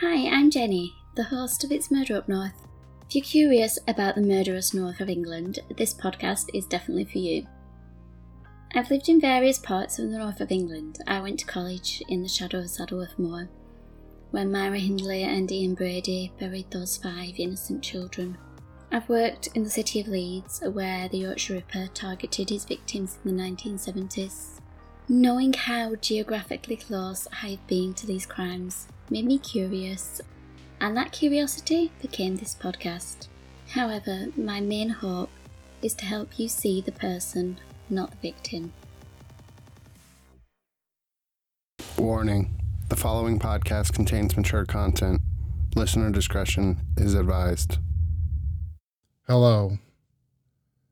Hi, I'm Jenny, the host of It's Murder Up North. If you're curious about the murderous north of England, this podcast is definitely for you. I've lived in various parts of the north of England. I went to college in the shadow of Saddleworth Moor, where Myra Hindley and Ian Brady buried those five innocent children. I've worked in the city of Leeds, where the Yorkshire Ripper targeted his victims in the 1970s. Knowing how geographically close I've been to these crimes made me curious, and that curiosity became this podcast. However, my main hope is to help you see the person, not the victim. Warning the following podcast contains mature content. Listener discretion is advised. Hello,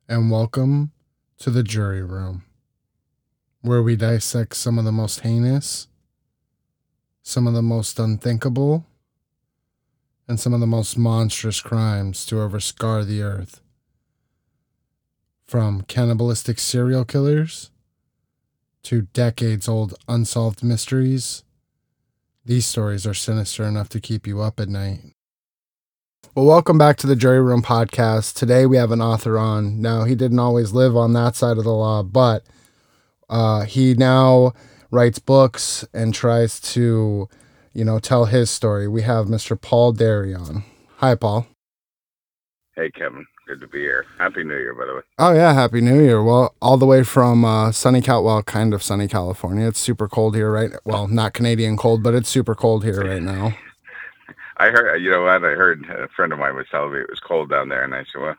and welcome to the jury room, where we dissect some of the most heinous, some of the most unthinkable, and some of the most monstrous crimes to ever scar the earth. From cannibalistic serial killers to decades old unsolved mysteries, these stories are sinister enough to keep you up at night. Well, welcome back to the Jury Room Podcast. Today we have an author on. Now, he didn't always live on that side of the law, but uh, he now writes books and tries to, you know, tell his story. We have Mr. Paul Derry on. Hi, Paul. Hey, Kevin. Good to be here. Happy New Year, by the way. Oh yeah, Happy New Year. Well, all the way from uh, sunny Cal, well, kind of sunny California. It's super cold here, right? Well, not Canadian cold, but it's super cold here right now. I heard, you know what? I heard a friend of mine was telling me it was cold down there, and I said, "Well,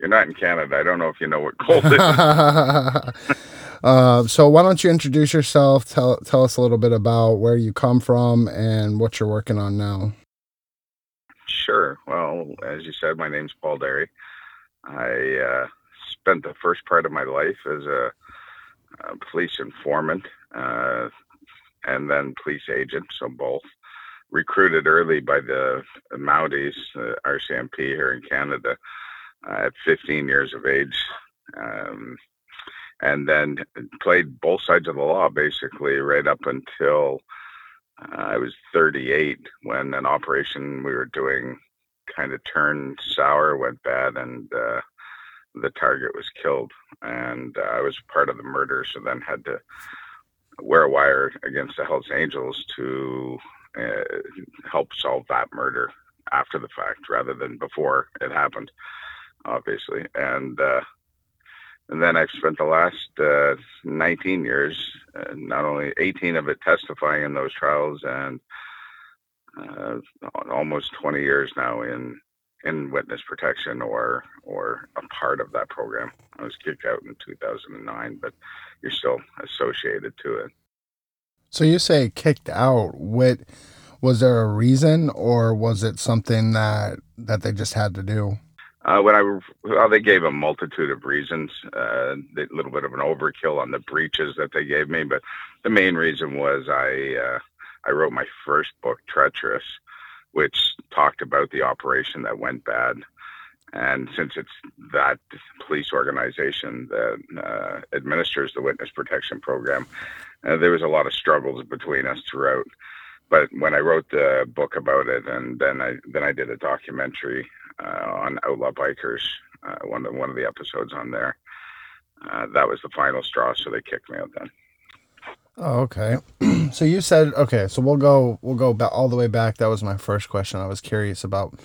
you're not in Canada. I don't know if you know what cold is." uh, so why don't you introduce yourself? Tell tell us a little bit about where you come from and what you're working on now. Sure. Well, as you said, my name's Paul Derry. I uh, spent the first part of my life as a, a police informant uh, and then police agent, so both. Recruited early by the Mounties, uh, RCMP here in Canada, at 15 years of age. Um, and then played both sides of the law basically right up until uh, I was 38 when an operation we were doing kind of turned sour, went bad, and uh, the target was killed. And uh, I was part of the murder, so then had to wear a wire against the Hells Angels to uh, help solve that murder after the fact rather than before it happened, obviously. And uh, and then I've spent the last uh, 19 years, uh, not only 18 of it testifying in those trials, and uh, almost 20 years now in in witness protection or or a part of that program. I was kicked out in 2009, but you're still associated to it. So you say kicked out. What was there a reason, or was it something that that they just had to do? Uh, when I well, they gave a multitude of reasons. Uh, a little bit of an overkill on the breaches that they gave me, but the main reason was I uh, I wrote my first book, Treacherous, which talked about the operation that went bad. And since it's that police organization that uh, administers the witness protection program, uh, there was a lot of struggles between us throughout. But when I wrote the book about it, and then I then I did a documentary on outlaw bikers, uh, one of one of the episodes on there. Uh, that was the final straw, so they kicked me out then. Oh, okay. so you said okay. So we'll go we'll go back all the way back. That was my first question. I was curious about.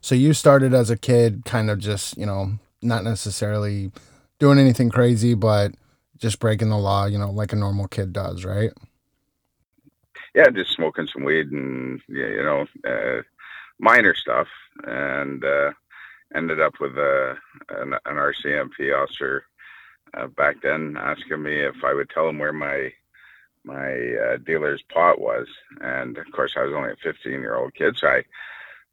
So you started as a kid, kind of just you know not necessarily doing anything crazy, but just breaking the law, you know, like a normal kid does, right? Yeah, just smoking some weed and you know uh, minor stuff, and uh, ended up with a an, an RCMP officer uh, back then asking me if I would tell him where my my uh, dealer's pot was, and of course I was only a 15 year old kid, so I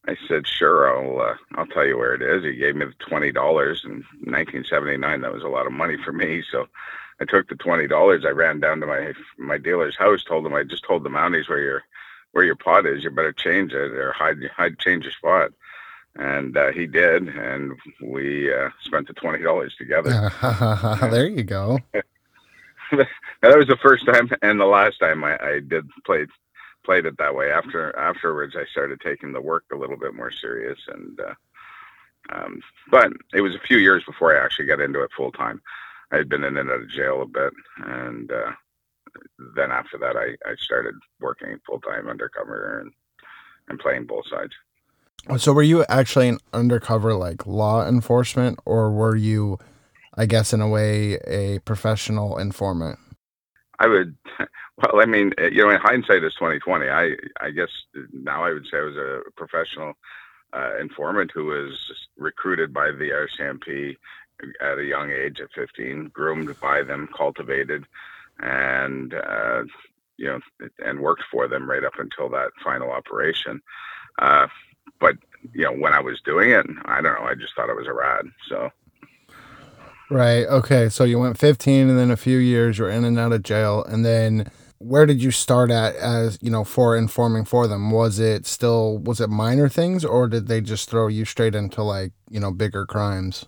I said sure I'll uh, I'll tell you where it is. He gave me the twenty dollars in 1979. That was a lot of money for me, so I took the twenty dollars. I ran down to my my dealer's house, told him I just told the Mounties where your where your pot is. You better change it or hide hide change your spot. And uh, he did, and we uh, spent the twenty dollars together. there you go. that was the first time and the last time I, I did play played it that way. After afterwards, I started taking the work a little bit more serious, and uh, um, but it was a few years before I actually got into it full time. I had been in and out of jail a bit, and uh, then after that, I, I started working full time undercover and and playing both sides. So, were you actually an undercover like law enforcement, or were you, I guess, in a way, a professional informant? I would, well, I mean, you know, in hindsight, twenty twenty. I, I guess now I would say I was a professional uh, informant who was recruited by the RCMP at a young age at 15, groomed by them, cultivated, and uh, you know, and worked for them right up until that final operation. Uh, but you know, when I was doing it, I don't know. I just thought it was a rad. So. Right. Okay. So you went 15, and then a few years you're in and out of jail, and then where did you start at as you know for informing for them? Was it still was it minor things, or did they just throw you straight into like you know bigger crimes?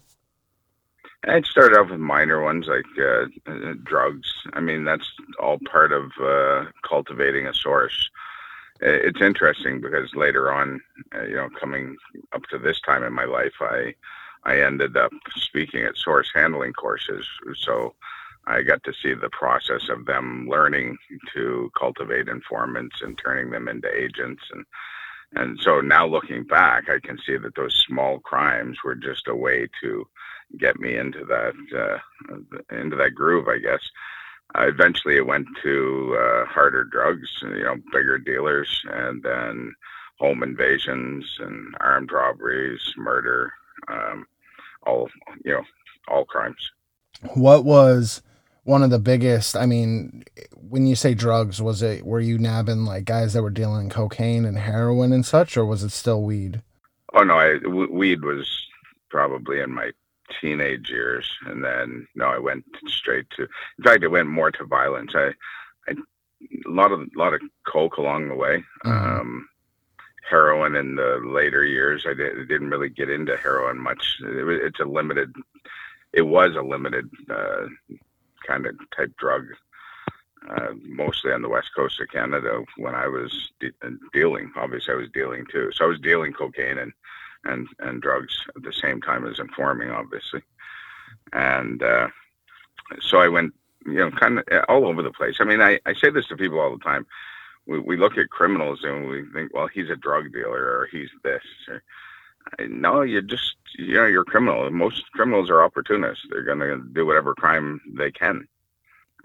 I started off with minor ones like uh, uh, drugs. I mean, that's all part of uh, cultivating a source. It's interesting because later on, uh, you know, coming up to this time in my life, I I ended up speaking at source handling courses. So I got to see the process of them learning to cultivate informants and turning them into agents and and so now looking back, I can see that those small crimes were just a way to get me into that uh, into that groove, I guess. Uh, eventually, it went to uh, harder drugs, you know, bigger dealers, and then home invasions and armed robberies, murder, um, all you know, all crimes. What was one of the biggest? I mean, when you say drugs, was it were you nabbing like guys that were dealing cocaine and heroin and such, or was it still weed? Oh no, I, w- weed was probably in my teenage years, and then no, I went straight to. In fact, I went more to violence. I, I a lot of a lot of coke along the way. Mm-hmm. Um, heroin in the later years. I did, not really get into heroin much. It, it's a limited. It was a limited uh, kind of type drug, uh, mostly on the west coast of Canada when I was de- dealing. Obviously, I was dealing too. So I was dealing cocaine and and and drugs at the same time as informing, obviously. And uh, so I went, you know, kind of all over the place. I mean, I, I say this to people all the time. We, we look at criminals and we think, well, he's a drug dealer or he's this. Or, no, you're just, you know, you're a criminal. Most criminals are opportunists. They're going to do whatever crime they can.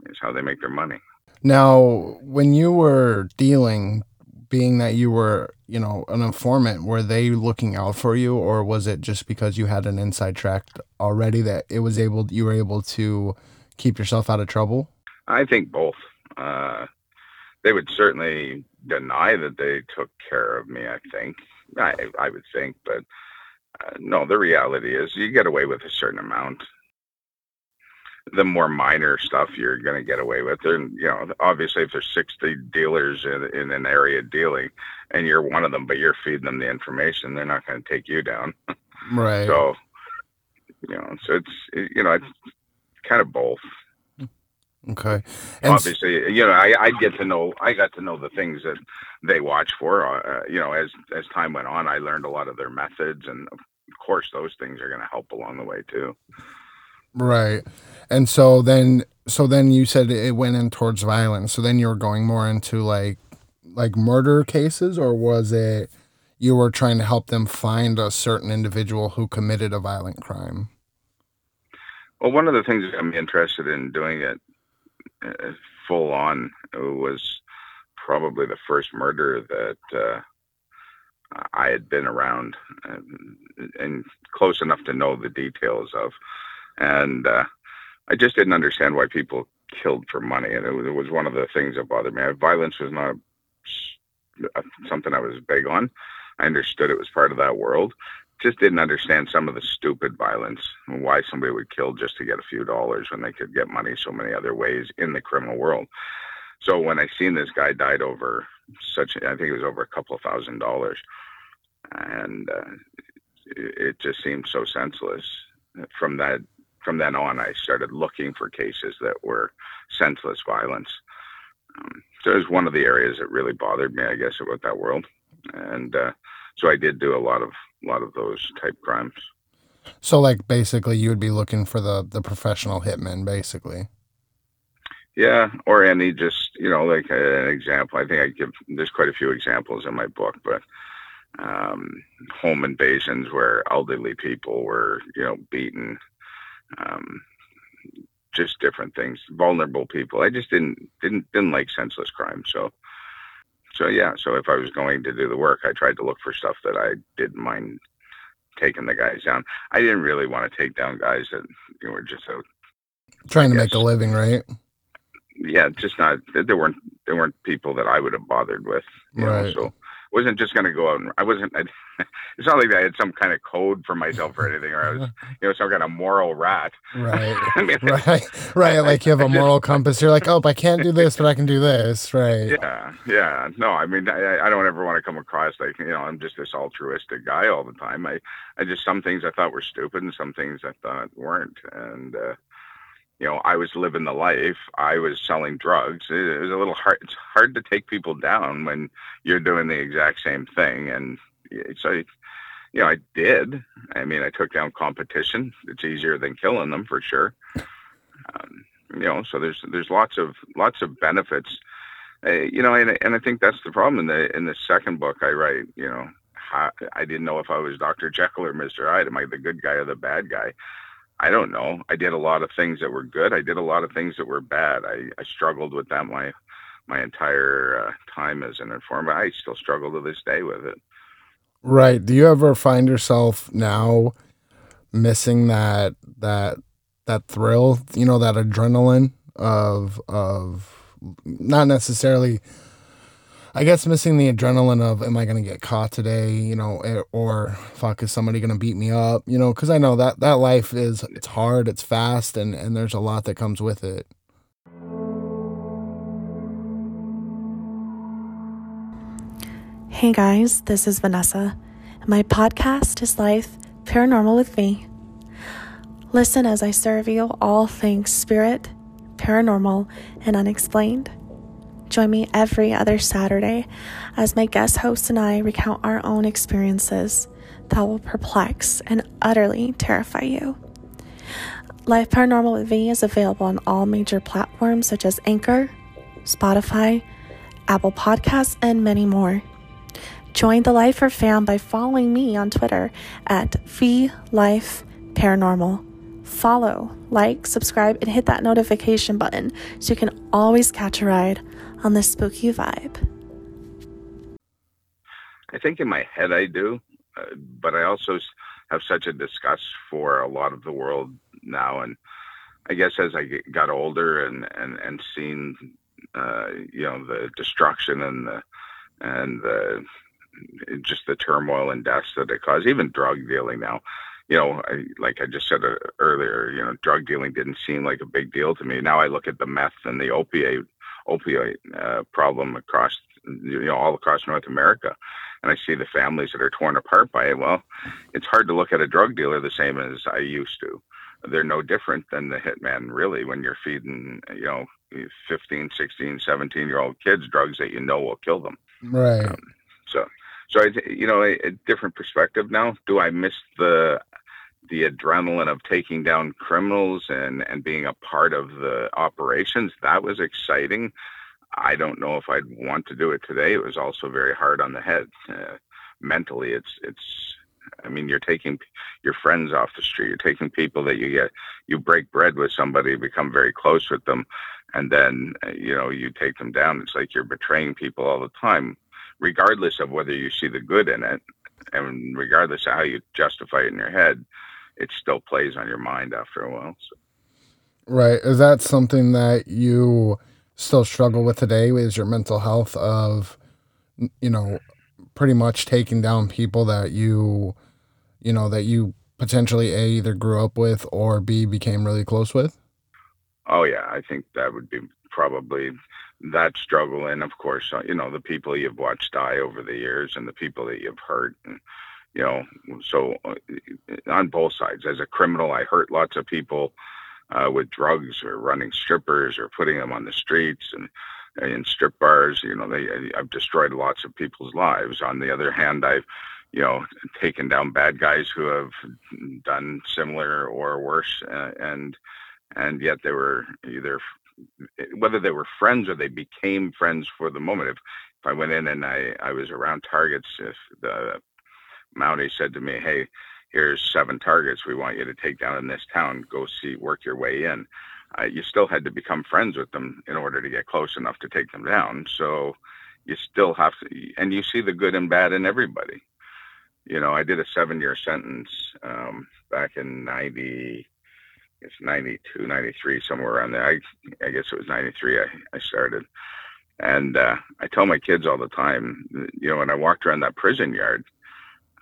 It's how they make their money. Now, when you were dealing, being that you were, you know, an informant, were they looking out for you, or was it just because you had an inside track already that it was able, you were able to keep yourself out of trouble? I think both. Uh, they would certainly deny that they took care of me. I think, I, I would think, but uh, no, the reality is you get away with a certain amount the more minor stuff you're going to get away with. And, you know, obviously if there's 60 dealers in, in an area dealing and you're one of them, but you're feeding them the information, they're not going to take you down. Right. So, you know, so it's, you know, it's kind of both. Okay. And Obviously, you know, I, I get to know, I got to know the things that they watch for. Uh, you know, as as time went on, I learned a lot of their methods, and of course, those things are going to help along the way too. Right. And so then so then you said it went in towards violence. So then you were going more into like like murder cases or was it you were trying to help them find a certain individual who committed a violent crime? Well, one of the things I'm interested in doing it uh, full on was probably the first murder that uh, I had been around and, and, close enough to know the details of and uh, I just didn't understand why people killed for money, and it was, it was one of the things that bothered me. Violence was not a, something I was big on. I understood it was part of that world. Just didn't understand some of the stupid violence and why somebody would kill just to get a few dollars when they could get money so many other ways in the criminal world. So when I seen this guy died over such, I think it was over a couple of thousand dollars, and uh, it, it just seemed so senseless. From that from then on, I started looking for cases that were senseless violence. Um, so it was one of the areas that really bothered me, I guess, about that world, and uh, so I did do a lot of a lot of those type crimes. So, like, basically, you would be looking for the the professional hitman, basically. Yeah, or any just you know like an example. I think I give there's quite a few examples in my book, but um, home invasions where elderly people were you know beaten, um, just different things, vulnerable people. I just didn't didn't didn't like senseless crime. So so yeah, so if I was going to do the work, I tried to look for stuff that I didn't mind taking the guys down. I didn't really want to take down guys that you know, were just out trying to make a living, right? yeah, just not. There weren't there weren't people that I would have bothered with. Right. Know, so wasn't just going to go out and I wasn't. I, it's not like I had some kind of code for myself or anything, or I was, you know, some kind of moral rat. Right. I mean, right. Right. Like you have a moral compass. You're like, oh, I can't do this, but I can do this. Right. Yeah. Yeah. No, I mean, I, I don't ever want to come across like, you know, I'm just this altruistic guy all the time. I, I just, some things I thought were stupid and some things I thought weren't. And, uh, you know, I was living the life. I was selling drugs. It, was a little hard. It's hard to take people down when you're doing the exact same thing. And so, you know, I did. I mean, I took down competition. It's easier than killing them for sure. Um, you know, so there's there's lots of lots of benefits. Uh, you know, and and I think that's the problem in the in the second book I write. You know, how, I didn't know if I was Dr. Jekyll or Mr. Hyde. Am I the good guy or the bad guy? I don't know. I did a lot of things that were good. I did a lot of things that were bad. I, I struggled with that my my entire uh, time as an informant. I still struggle to this day with it. Right. Do you ever find yourself now missing that that that thrill, you know, that adrenaline of of not necessarily I guess missing the adrenaline of am I going to get caught today, you know, eh, or fuck is somebody going to beat me up, you know, cuz I know that that life is it's hard, it's fast and and there's a lot that comes with it. Hey guys, this is Vanessa. My podcast is Life Paranormal with V. Listen as I serve you all things spirit, paranormal, and unexplained. Join me every other Saturday as my guest host and I recount our own experiences that will perplex and utterly terrify you. Life Paranormal with V is available on all major platforms such as Anchor, Spotify, Apple Podcasts, and many more. Join the Lifer fam by following me on Twitter at VLifeParanormal. Follow, like, subscribe, and hit that notification button so you can always catch a ride on the spooky vibe? I think in my head I do, uh, but I also have such a disgust for a lot of the world now. And I guess as I got older and, and, and seen, uh, you know, the destruction and the, and the, just the turmoil and deaths that it caused, even drug dealing now, you know, I, like I just said uh, earlier, you know, drug dealing didn't seem like a big deal to me. Now I look at the meth and the opiate opioid uh, problem across you know all across North America, and I see the families that are torn apart by it. Well, it's hard to look at a drug dealer the same as I used to. They're no different than the hitman, really, when you're feeding you know 15, 16, 17 year old kids drugs that you know will kill them. Right. Um, so, so I, you know, a, a different perspective now. Do I miss the the adrenaline of taking down criminals and and being a part of the operations. That was exciting. I don't know if i'd want to do it today. It was also very hard on the head uh, mentally. It's it's i mean you're taking your friends off the street. You're taking people that you get you break bread with somebody become very close with them and then uh, you know you take them down. It's like you're betraying people all the time regardless of whether you see the good in it and regardless of how you justify it in your head it still plays on your mind after a while. So. Right. Is that something that you still struggle with today? Is your mental health of, you know, pretty much taking down people that you, you know, that you potentially A, either grew up with or B, became really close with? Oh, yeah. I think that would be probably that struggle. And of course, uh, you know, the people you've watched die over the years and the people that you've hurt. And, you know so uh, on both sides as a criminal i hurt lots of people uh, with drugs or running strippers or putting them on the streets and in strip bars. You know, they I've destroyed lots of people's lives. On the other hand, I've you know taken down bad guys who have done similar or worse, uh, and and yet they were either whether they were friends or they became friends for the moment. If if I went in and I I was around targets, if the Mountie said to me, "Hey." Here's seven targets we want you to take down in this town. Go see, work your way in uh, you still had to become friends with them in order to get close enough to take them down. So you still have to, and you see the good and bad in everybody. You know, I did a seven year sentence um, back in 90, it's 92, 93, somewhere around there. I, I guess it was 93 I, I started. And uh, I tell my kids all the time, you know, when I walked around that prison yard,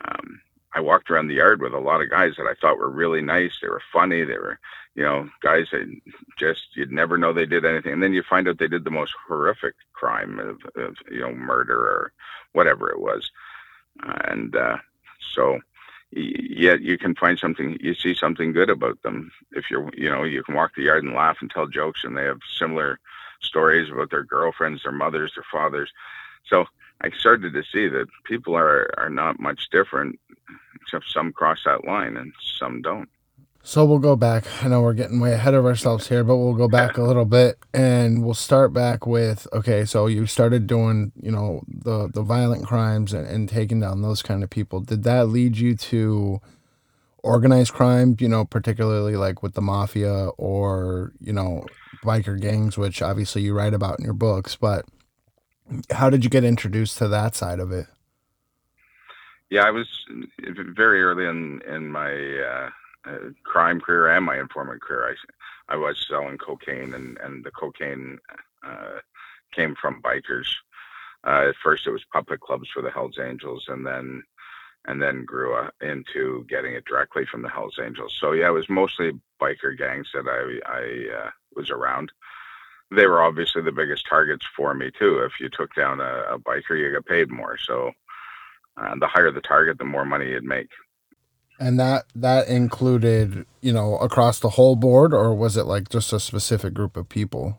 um, I walked around the yard with a lot of guys that I thought were really nice. They were funny. They were, you know, guys that just you'd never know they did anything, and then you find out they did the most horrific crime of, of you know, murder or whatever it was, and uh, so yet you can find something you see something good about them if you're you know you can walk the yard and laugh and tell jokes and they have similar stories about their girlfriends their mothers their fathers so i started to see that people are are not much different except some cross that line and some don't. So we'll go back. I know we're getting way ahead of ourselves here, but we'll go back a little bit and we'll start back with okay, so you started doing, you know, the the violent crimes and, and taking down those kind of people. Did that lead you to organized crime, you know, particularly like with the mafia or, you know, biker gangs, which obviously you write about in your books, but how did you get introduced to that side of it? yeah, I was very early in in my uh, uh, crime career and my informant career. I I was selling cocaine, and and the cocaine uh, came from bikers. Uh, at first, it was puppet clubs for the Hell's Angels, and then and then grew uh, into getting it directly from the Hell's Angels. So yeah, it was mostly biker gangs that I I was around. They were obviously the biggest targets for me too. If you took down a, a biker, you got paid more. So uh, the higher the target, the more money you'd make. And that that included, you know, across the whole board, or was it like just a specific group of people?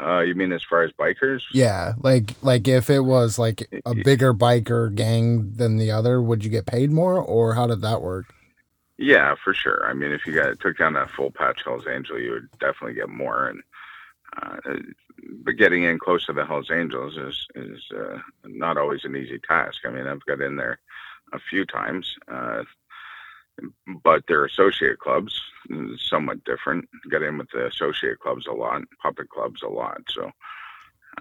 Uh, you mean as far as bikers? Yeah, like like if it was like a bigger biker gang than the other, would you get paid more, or how did that work? Yeah, for sure. I mean, if you got took down that full patch Hell's Angel, you would definitely get more. And uh, but getting in close to the Hell's Angels is is uh, not always an easy task. I mean, I've got in there a few times, uh, but their associate clubs somewhat different. Got in with the associate clubs a lot, puppet clubs a lot. So,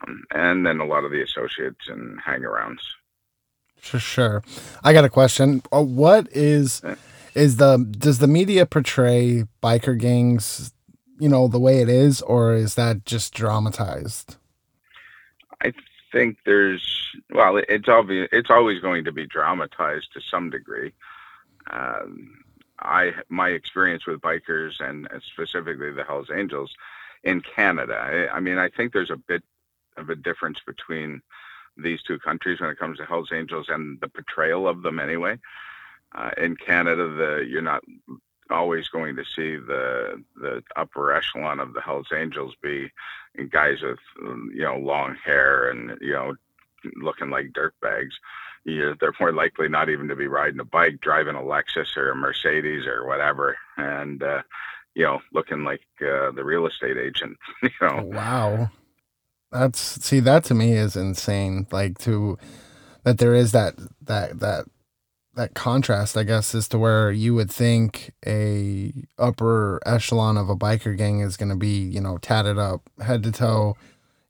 um, and then a lot of the associates and hangarounds. For sure. I got a question. Uh, what is is the does the media portray biker gangs you know the way it is, or is that just dramatized? I think there's well, it's obvious. It's always going to be dramatized to some degree. Um, I my experience with bikers and specifically the Hell's Angels in Canada. I, I, mean, I think there's a bit of a difference between these two countries when it comes to Hell's Angels and the portrayal of them. Anyway, uh, in Canada, the you're not always going to see the the upper echelon of the Hell's Angels be guys with you know long hair and you know looking like dirt bags. You they're more likely not even to be riding a bike, driving a Lexus or a Mercedes or whatever, and uh, you know looking like uh, the real estate agent. You know. Wow. That's see that to me is insane. Like to that there is that that that that contrast, I guess, as to where you would think a upper echelon of a biker gang is going to be, you know, tatted up head to toe,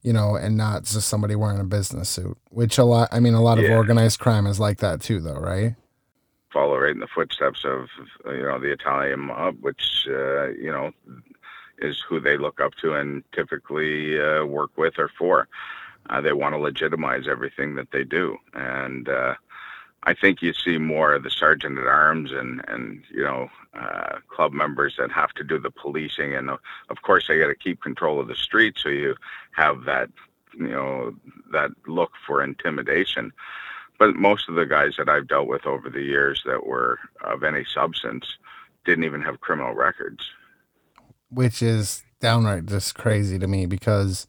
you know, and not just somebody wearing a business suit. Which a lot, I mean, a lot of organized crime is like that too, though, right? Follow right in the footsteps of you know the Italian mob, which uh, you know is who they look up to and typically uh, work with or for. Uh, they want to legitimize everything that they do, and uh, I think you see more of the sergeant at arms and and you know uh, club members that have to do the policing, and uh, of course they got to keep control of the street, so you have that you know that look for intimidation. But most of the guys that I've dealt with over the years that were of any substance didn't even have criminal records, which is downright just crazy to me because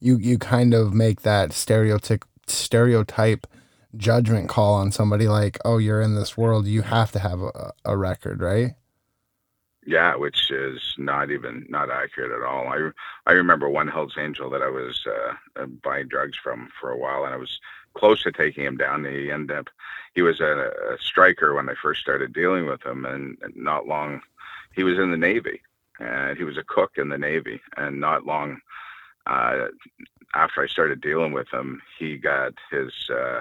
you you kind of make that stereotype stereotype judgment call on somebody like, oh, you're in this world, you have to have a, a record, right? Yeah, which is not even not accurate at all. I I remember one Hell's Angel that I was uh, buying drugs from for a while, and I was close to taking him down. He ended up he was a, a striker when I first started dealing with him, and not long he was in the Navy, and he was a cook in the Navy, and not long uh, after I started dealing with him, he got his uh,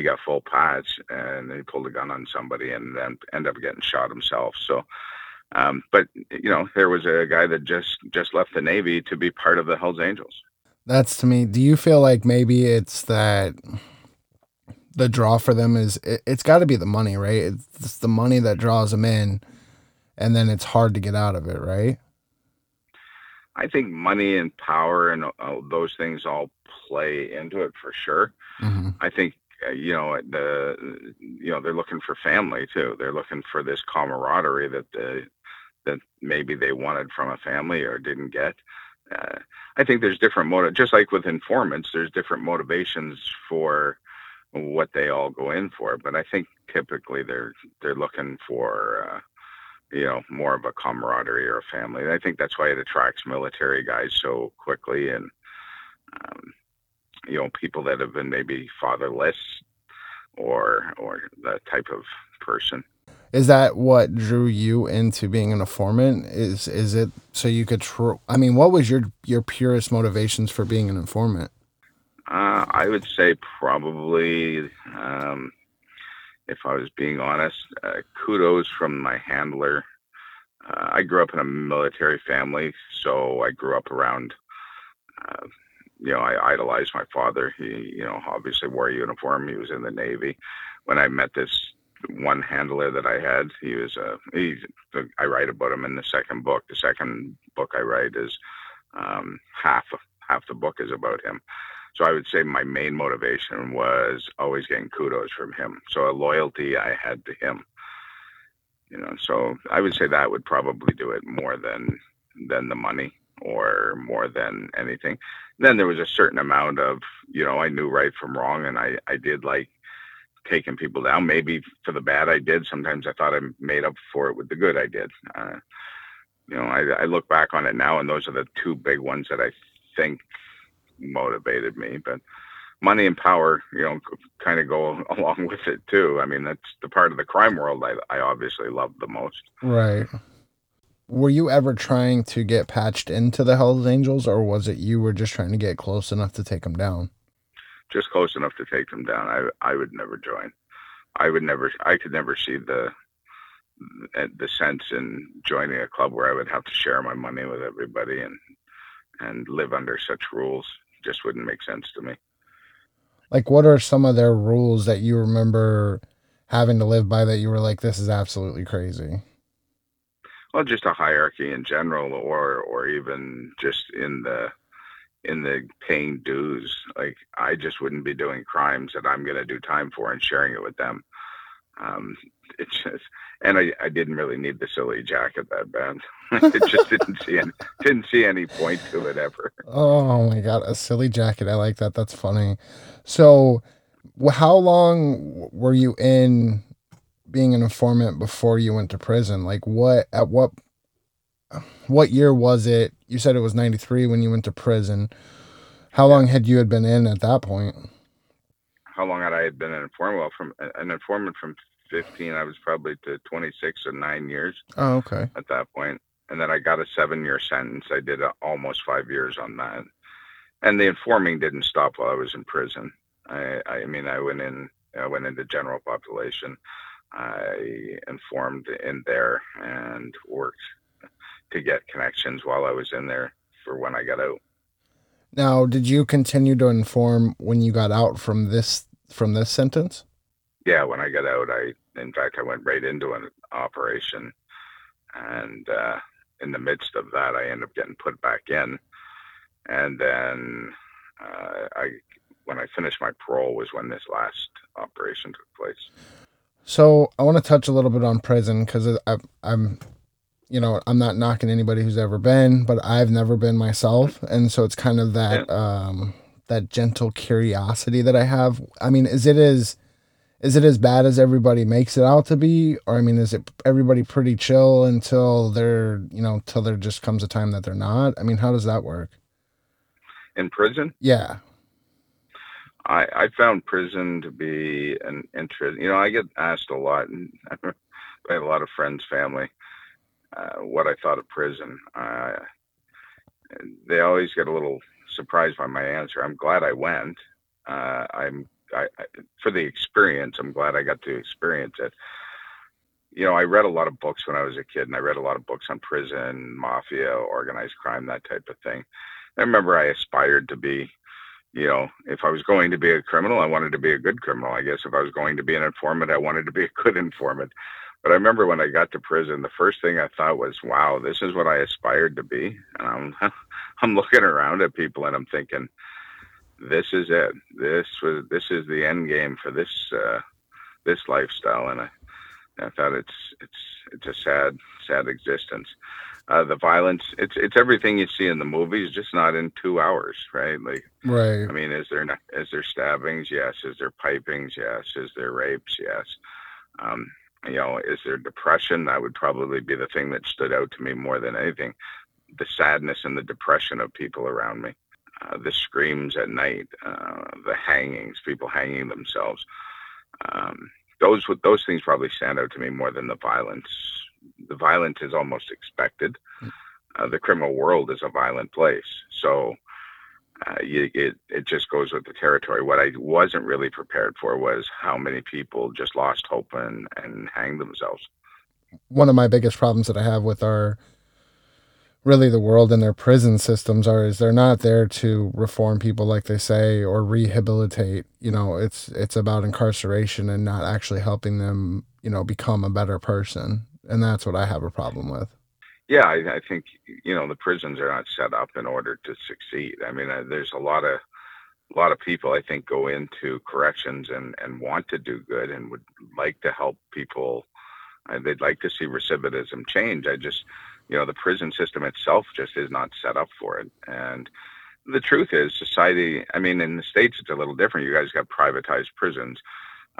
he got full patch and he pulled a gun on somebody and then ended up getting shot himself. So, um, but you know, there was a guy that just just left the Navy to be part of the Hell's Angels. That's to me. Do you feel like maybe it's that the draw for them is it, has got to be the money, right? It's the money that draws them in, and then it's hard to get out of it, right? I think money and power and uh, those things all play into it for sure. Mm-hmm. I think you know the you know they're looking for family too. They're looking for this camaraderie that the that maybe they wanted from a family or didn't get. Uh, I think there's different motive, just like with informants, there's different motivations for what they all go in for. But I think typically they're they're looking for uh, you know more of a camaraderie or a family. And I think that's why it attracts military guys so quickly and um, you know people that have been maybe fatherless or or that type of person. Is that what drew you into being an informant? Is is it so you could tr- i mean what was your your purest motivations for being an informant? Uh, i would say probably um, if i was being honest uh, kudos from my handler. Uh, i grew up in a military family so i grew up around uh, you know, I idolized my father. He, you know, obviously wore a uniform. He was in the Navy. When I met this one handler that I had, he was a, he, I write about him in the second book. The second book I write is um, half, half the book is about him. So I would say my main motivation was always getting kudos from him. So a loyalty I had to him, you know, so I would say that would probably do it more than, than the money or more than anything. Then there was a certain amount of, you know, I knew right from wrong and I, I did like taking people down. Maybe for the bad I did. Sometimes I thought I made up for it with the good I did. Uh, you know, I, I look back on it now and those are the two big ones that I think motivated me. But money and power, you know, kind of go along with it too. I mean, that's the part of the crime world I, I obviously love the most. Right were you ever trying to get patched into the Hells Angels, or was it you were just trying to get close enough to take them down? Just close enough to take them down. I I would never join. I would never. I could never see the eh, the sense in joining a club where I would have to share my money with everybody and and live under such rules. Just wouldn't make sense to me. Like, what are some of their rules that you remember having to live by that you were like, this is absolutely crazy? Well, just a hierarchy in general, or or even just in the in the paying dues. Like I just wouldn't be doing crimes that I'm going to do time for and sharing it with them. Um, it just and I, I didn't really need the silly jacket that bad. it just didn't see any didn't see any point to it ever. Oh my god, a silly jacket! I like that. That's funny. So, how long were you in being an informant before you went to prison? Like what at what what year was it? You said it was 93 when you went to prison. How long had you had been in at that point? How long had I been an informant? Well, from an informant from 15, I was probably to 26 or 9 years. Oh, okay. At that point. And then I got a 7-year sentence. I did a, almost 5 years on that. And the informing didn't stop while I was in prison. I I mean, I went in I went into general population I informed in there and worked to get connections while I was in there for when I got out. Now, did you continue to inform when you got out from this from this sentence? Yeah, when I got out, I in fact I went right into an operation, and uh, in the midst of that, I ended up getting put back in, and then uh, I when I finished my parole was when this last operation took place. So I want to touch a little bit on prison because I'm you know, I'm not knocking anybody who's ever been, but I've never been myself, and so it's kind of that um, that gentle curiosity that I have. I mean, is it as is it as bad as everybody makes it out to be, or I mean, is it everybody pretty chill until they're you know till there just comes a time that they're not? I mean, how does that work? In prison? Yeah. I, I found prison to be an interest. You know, I get asked a lot, and I have a lot of friends, family, uh, what I thought of prison. Uh, they always get a little surprised by my answer. I'm glad I went. Uh, I'm I, I, for the experience. I'm glad I got to experience it. You know, I read a lot of books when I was a kid, and I read a lot of books on prison, mafia, organized crime, that type of thing. I remember I aspired to be you know, if I was going to be a criminal, I wanted to be a good criminal. I guess if I was going to be an informant, I wanted to be a good informant. But I remember when I got to prison, the first thing I thought was, "Wow, this is what I aspired to be." And I'm, I'm looking around at people and I'm thinking, "This is it. This was, this is the end game for this, uh, this lifestyle." And I, I thought it's, it's, it's a sad, sad existence. Uh, the violence, it's, it's everything you see in the movies, just not in two hours, right? Like, right. I mean, is there, is there stabbings? Yes. Is there pipings? Yes. Is there rapes? Yes. Um, you know, is there depression? That would probably be the thing that stood out to me more than anything. The sadness and the depression of people around me, uh, the screams at night, uh, the hangings, people hanging themselves. Um, those those things probably stand out to me more than the violence. The violence is almost expected. Uh, the criminal world is a violent place, so uh, you, it it just goes with the territory. What I wasn't really prepared for was how many people just lost hope and and hanged themselves. One of my biggest problems that I have with our really the world and their prison systems are is they're not there to reform people like they say or rehabilitate you know it's it's about incarceration and not actually helping them you know become a better person and that's what i have a problem with yeah, I, I, think you know the prisons are not set up in order to succeed. I mean, uh, there's a lot of a lot of people I think go into corrections and and want to do good and would like to help people. Uh, they'd like to see recidivism change. I just, you know, the prison system itself just is not set up for it. And the truth is, society. I mean, in the states it's a little different. You guys got privatized prisons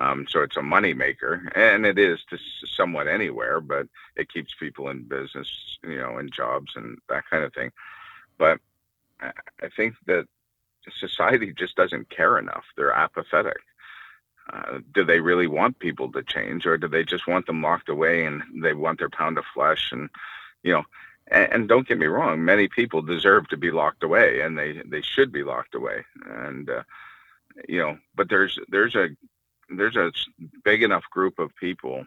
um, so it's a money maker, and it is to somewhat anywhere, but it keeps people in business, you know, in jobs and that kind of thing. But I think that society just doesn't care enough. They're apathetic. Uh, do they really want people to change, or do they just want them locked away and they want their pound of flesh? And you know, and, and don't get me wrong, many people deserve to be locked away, and they they should be locked away. And uh, you know, but there's there's a there's a big enough group of people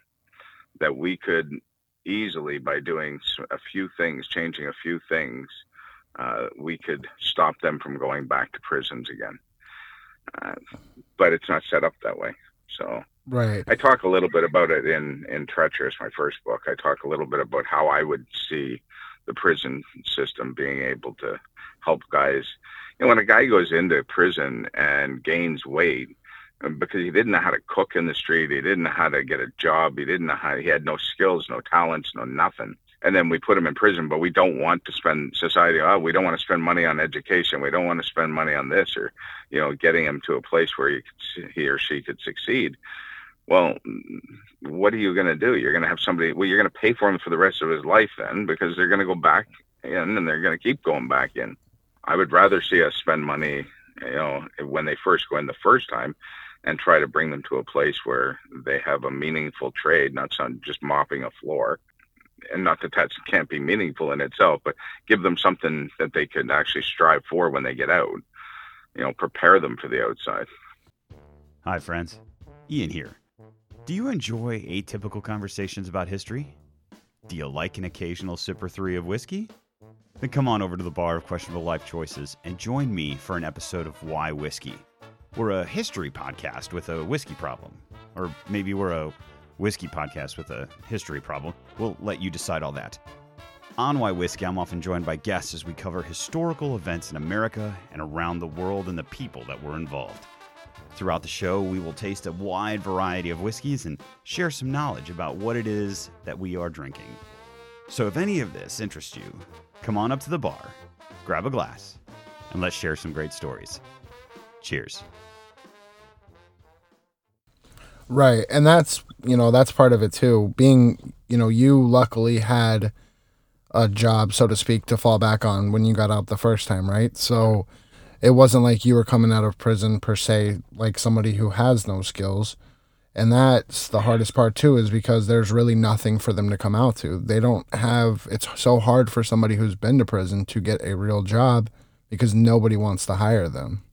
that we could easily, by doing a few things, changing a few things, uh, we could stop them from going back to prisons again. Uh, but it's not set up that way. So right. I talk a little bit about it in in Treacherous, my first book. I talk a little bit about how I would see the prison system being able to help guys. You know, when a guy goes into prison and gains weight, um, because he didn't know how to cook in the street. He didn't know how to get a job. He didn't know how, he had no skills, no talents, no nothing. And then we put him in prison, but we don't want to spend society. Oh, we don't want to spend money on education. We don't want to spend money on this or, you know, getting him to a place where he, could, he or she could succeed. Well, what are you going to do? You're going to have somebody, well, you're going to pay for him for the rest of his life then because they're going to go back in and they're going to keep going back in. I would rather see us spend money, you know, when they first go in the first time and try to bring them to a place where they have a meaningful trade, not some just mopping a floor. And not that that can't be meaningful in itself, but give them something that they can actually strive for when they get out. You know, prepare them for the outside. Hi, friends. Ian here. Do you enjoy atypical conversations about history? Do you like an occasional sip or three of whiskey? Then come on over to the Bar of Questionable Life Choices and join me for an episode of Why Whiskey we're a history podcast with a whiskey problem. Or maybe we're a whiskey podcast with a history problem. We'll let you decide all that. On Why Whiskey, I'm often joined by guests as we cover historical events in America and around the world and the people that were involved. Throughout the show, we will taste a wide variety of whiskeys and share some knowledge about what it is that we are drinking. So if any of this interests you, come on up to the bar, grab a glass, and let's share some great stories. Cheers. Right. And that's, you know, that's part of it too. Being, you know, you luckily had a job, so to speak, to fall back on when you got out the first time, right? So it wasn't like you were coming out of prison per se, like somebody who has no skills. And that's the hardest part too, is because there's really nothing for them to come out to. They don't have, it's so hard for somebody who's been to prison to get a real job because nobody wants to hire them.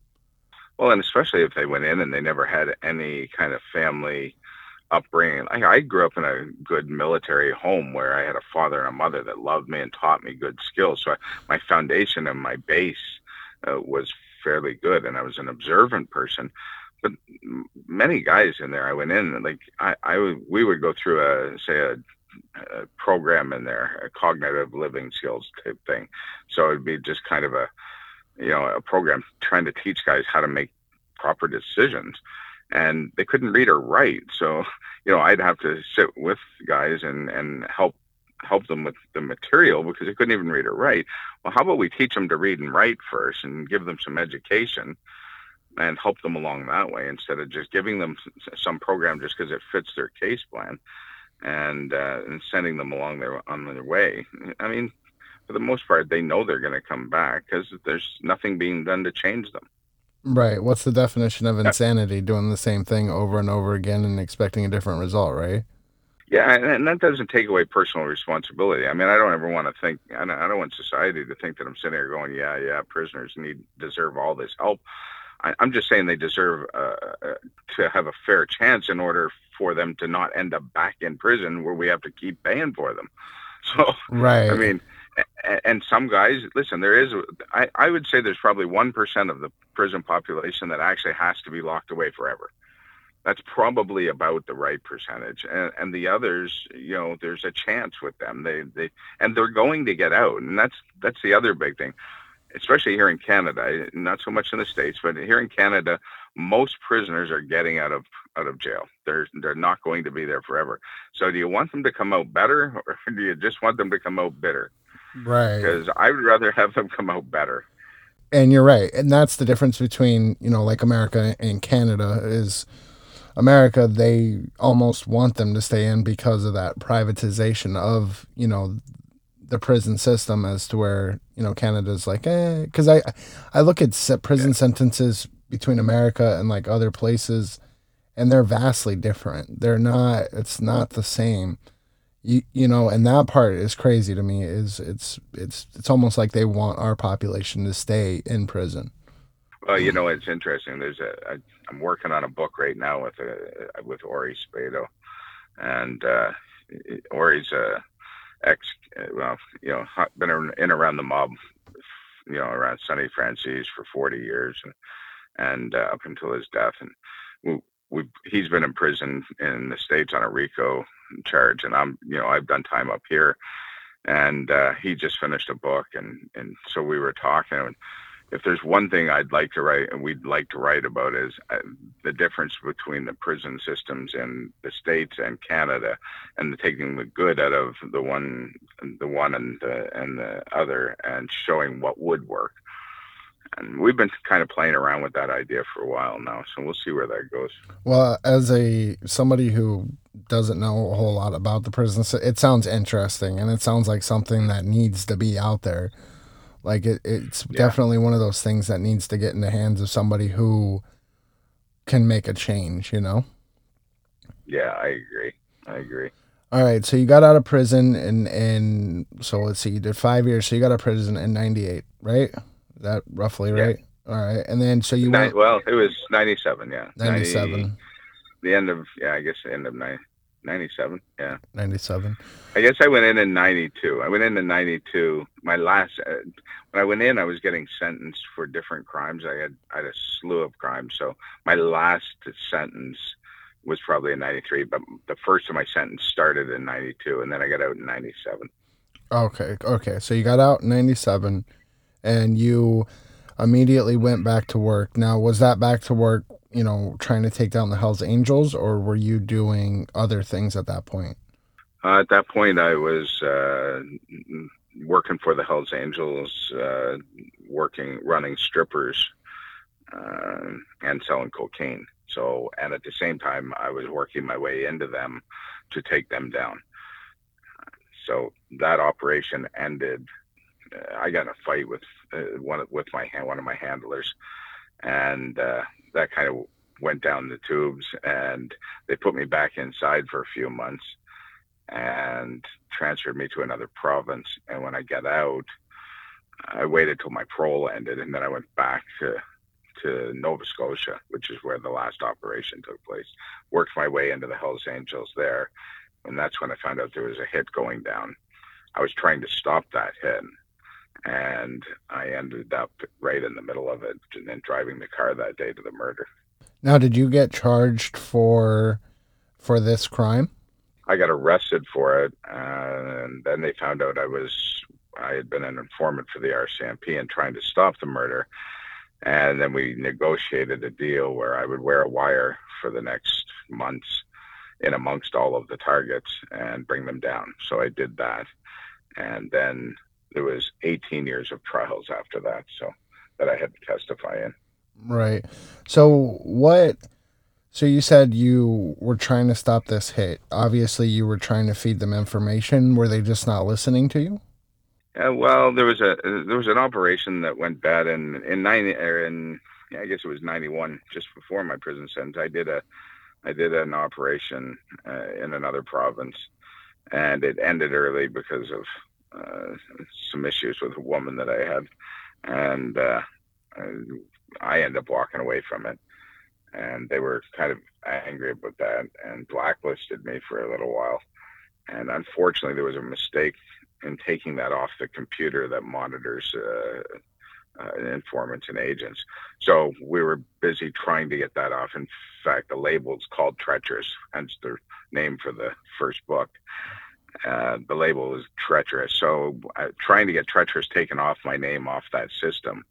Well, and especially if they went in and they never had any kind of family upbringing. I, I grew up in a good military home where I had a father and a mother that loved me and taught me good skills. So I, my foundation and my base uh, was fairly good, and I was an observant person. But many guys in there, I went in like I, I we would go through a say a, a program in there, a cognitive living skills type thing. So it'd be just kind of a you know a program trying to teach guys how to make proper decisions and they couldn't read or write so you know i'd have to sit with guys and and help help them with the material because they couldn't even read or write well how about we teach them to read and write first and give them some education and help them along that way instead of just giving them some program just because it fits their case plan and uh, and sending them along their on their way i mean for the most part, they know they're going to come back because there's nothing being done to change them. Right. What's the definition of insanity? Doing the same thing over and over again and expecting a different result, right? Yeah, and, that doesn't take away personal responsibility. I mean, I don't ever want to think. I don't, I don't want society to think that I'm sitting here going, "Yeah, yeah, prisoners need deserve all this help." I, am just saying they deserve uh, uh, to have a fair chance in order for them to not end up back in prison where we have to keep paying for them. So, right. I mean, and some guys listen there is I, I would say there's probably 1% of the prison population that actually has to be locked away forever that's probably about the right percentage and, and the others you know there's a chance with them they they and they're going to get out and that's that's the other big thing especially here in canada not so much in the states but here in canada most prisoners are getting out of out of jail they're they're not going to be there forever so do you want them to come out better or do you just want them to come out bitter Right. Because I would rather have them come out better. And you're right. And that's the difference between, you know, like America and Canada is America, they almost want them to stay in because of that privatization of, you know, the prison system as to where, you know, Canada's like, eh, because I, I look at prison yeah. sentences between America and like other places and they're vastly different. They're not, it's not the same you you know and that part is crazy to me is it's it's it's almost like they want our population to stay in prison well you know it's interesting there's a I, i'm working on a book right now with a uh, with ori spado. And uh ori's a ex well you know been in around the mob you know around sonny franzese for 40 years and and uh, up until his death. And we, we he's been in prison in the states on a rico charge, and I'm you know I've done time up here, and uh, he just finished a book, and and so we were talking. And if there's one thing I'd like to write, and we'd like to write about, is uh, the difference between the prison systems in the states and Canada, and the, taking the good out of the one, the one and the and the other, and showing what would work. And we've been kind of playing around with that idea for a while now so we'll see where that goes. Well as a somebody who doesn't know a whole lot about the prison it sounds interesting and it sounds like something that needs to be out there like it, it's yeah. definitely one of those things that needs to get in the hands of somebody who can make a change you know yeah i agree i agree all right so you got out of prison and and so let's see you did five years so you got out of prison in 98 right that roughly right? All right, and then so you went. Well, it was ninety-seven. Yeah, ninety-seven. 90, the end of yeah, I guess the end of 90, 97. Yeah, ninety-seven. I guess I went in in ninety-two. I went in in ninety-two. My last uh, when I went in, I was getting sentenced for different crimes. I had I had a slew of crimes. So my last sentence was probably in 93 but the first of my sentence started in 92 and then i got out in 97 okay okay so you got out in 97 and you immediately went back to work. Now, was that back to work, you know, trying to take down the Hells Angels, or were you doing other things at that point? Uh, at that point, I was uh, working for the Hells Angels, uh, working running strippers uh, and selling cocaine. So, and at the same time, I was working my way into them to take them down. So that operation ended. Uh, I got in a fight with uh, one with my one of my handlers, and uh, that kind of went down the tubes. And they put me back inside for a few months, and transferred me to another province. And when I got out, I waited till my parole ended, and then I went back to to Nova Scotia, which is where the last operation took place. Worked my way into the Hells Angels there, and that's when I found out there was a hit going down. I was trying to stop that hit, and I ended up right in the middle of it, and then driving the car that day to the murder. Now, did you get charged for for this crime? I got arrested for it, and then they found out I was I had been an informant for the RCMP and trying to stop the murder. And then we negotiated a deal where I would wear a wire for the next months in amongst all of the targets and bring them down. So I did that. And then there was 18 years of trials after that. So that I had to testify in. Right. So what so you said you were trying to stop this hit. Obviously you were trying to feed them information. Were they just not listening to you? Uh, well, there was a there was an operation that went bad in in ninety or in yeah, I guess it was ninety one, just before my prison sentence. I did a I did an operation uh, in another province, and it ended early because of uh, some issues with a woman that I had, and uh, I ended up walking away from it. And they were kind of angry about that and blacklisted me for a little while. And unfortunately, there was a mistake in taking that off the computer that monitors uh, uh, informants and agents. So we were busy trying to get that off. In fact, the label is called Treacherous, hence the name for the first book. Uh, the label is Treacherous. So uh, trying to get Treacherous taken off my name off that system.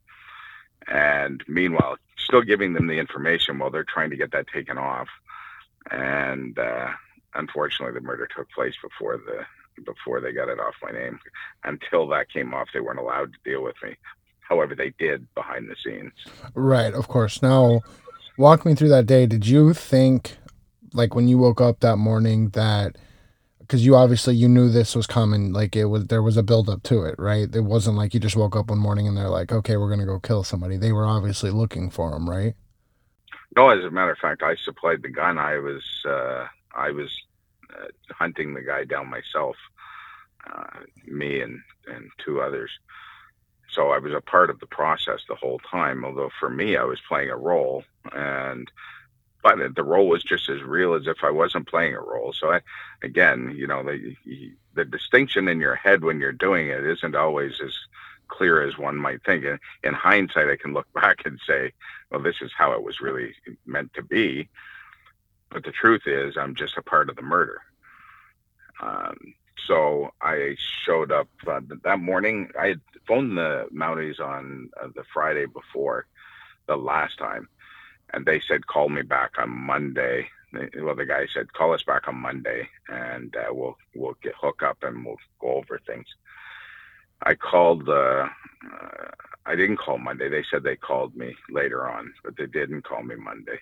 And meanwhile, still giving them the information while they're trying to get that taken off. And uh, unfortunately, the murder took place before the before they got it off my name. Until that came off, they weren't allowed to deal with me. However, they did behind the scenes. Right, of course. Now, walk me through that day. Did you think, like, when you woke up that morning, that because you obviously you knew this was coming, like it was there was a build up to it, right? It wasn't like you just woke up one morning and they're like, okay, we're gonna go kill somebody. They were obviously looking for him, right? No, as a matter of fact, I supplied the gun. I was uh, I was uh, hunting the guy down myself, uh, me and and two others. So I was a part of the process the whole time. Although for me, I was playing a role, and but the role was just as real as if I wasn't playing a role. So I, again, you know, the the distinction in your head when you're doing it isn't always as clear as one might think. And in hindsight, I can look back and say, well, this is how it was really meant to be. But the truth is, I'm just a part of the murder. Um, so I showed up uh, that morning. I had phoned the Mounties on uh, the Friday before the last time, and they said call me back on Monday. Well, the guy said call us back on Monday, and uh, we'll we'll get hook up and we'll go over things. I called. Uh, uh, I didn't call Monday. They said they called me later on, but they didn't call me Monday.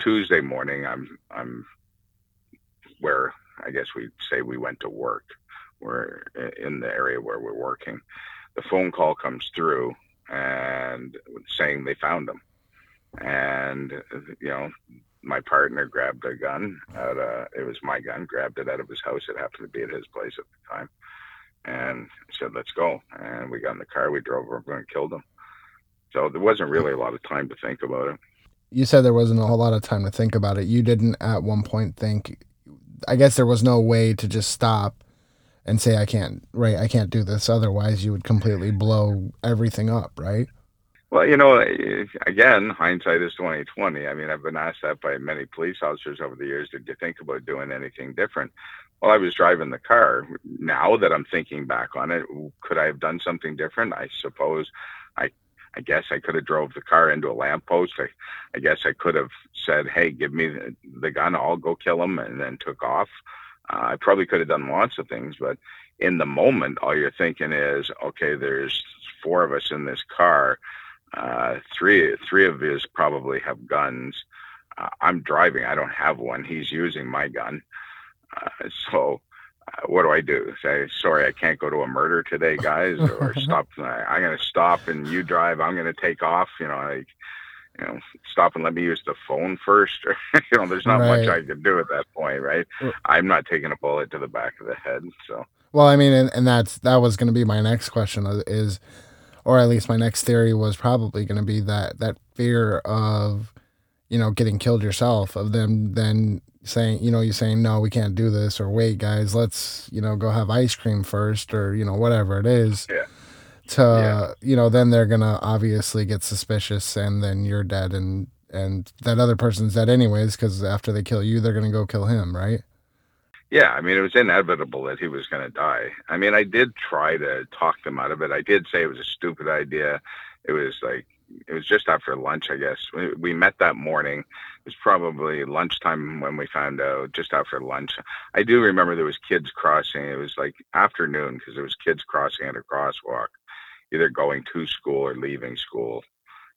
Tuesday morning, I'm I'm where I guess we'd say we went to work. We're in the area where we're working. The phone call comes through and saying they found him. And you know, my partner grabbed a gun out of it was my gun, grabbed it out of his house. It happened to be at his place at the time. And said, Let's go. And we got in the car, we drove over and killed him. So there wasn't really a lot of time to think about it you said there wasn't a whole lot of time to think about it. You didn't at one point think, I guess there was no way to just stop and say, I can't, right, I can't do this. Otherwise, you would completely blow everything up, right? Well, you know, again, hindsight is twenty twenty. I mean, I've been asked that by many police officers over the years. Did you think about doing anything different? Well, I was driving the car. Now that I'm thinking back on it, could I have done something different? I suppose I I guess I could have drove the car into a lamppost. I, I guess I could have said, "Hey, give me the, the gun. I'll go kill him," and then took off. Uh, I probably could have done lots of things, but in the moment, all you're thinking is, okay, there's four of us in this car. Uh, three three of his probably have guns. Uh, I'm driving. I don't have one. He's using my gun. Uh, so uh, what do I do? Say, sorry, I can't go to a murder today, guys, or stop. I'm going to stop and you drive. I'm going to take off. You know, like, you know, stop and let me use the phone first. Or, you know, there's not right. much I can do at that point, right? I'm not taking a bullet to the back of the head. So, well, I mean, and, and that's that was going to be my next question uh, is, or at least my next theory was probably going to be that that fear of, you know, getting killed yourself, of them then saying, you know, you saying no, we can't do this, or wait, guys, let's you know go have ice cream first, or you know whatever it is. Yeah. To yeah. you know, then they're gonna obviously get suspicious, and then you're dead, and and that other person's dead anyways, because after they kill you, they're gonna go kill him, right? Yeah, I mean, it was inevitable that he was going to die. I mean, I did try to talk them out of it. I did say it was a stupid idea. It was like, it was just after lunch, I guess. We, we met that morning. It was probably lunchtime when we found out, just after lunch. I do remember there was kids crossing. It was like afternoon because there was kids crossing at a crosswalk, either going to school or leaving school,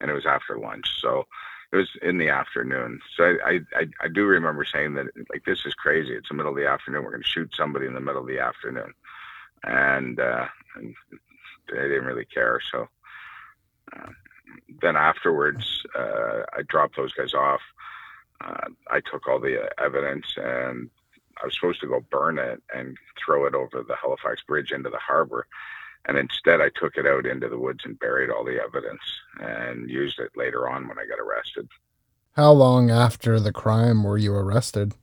and it was after lunch. So it was in the afternoon. So I, I, I do remember saying that like this is crazy. It's the middle of the afternoon. We're going to shoot somebody in the middle of the afternoon, and, uh, and they didn't really care. So uh, then afterwards, uh, I dropped those guys off. Uh, I took all the evidence and I was supposed to go burn it and throw it over the Halifax Bridge into the harbor. And instead, I took it out into the woods and buried all the evidence and used it later on when I got arrested. How long after the crime were you arrested?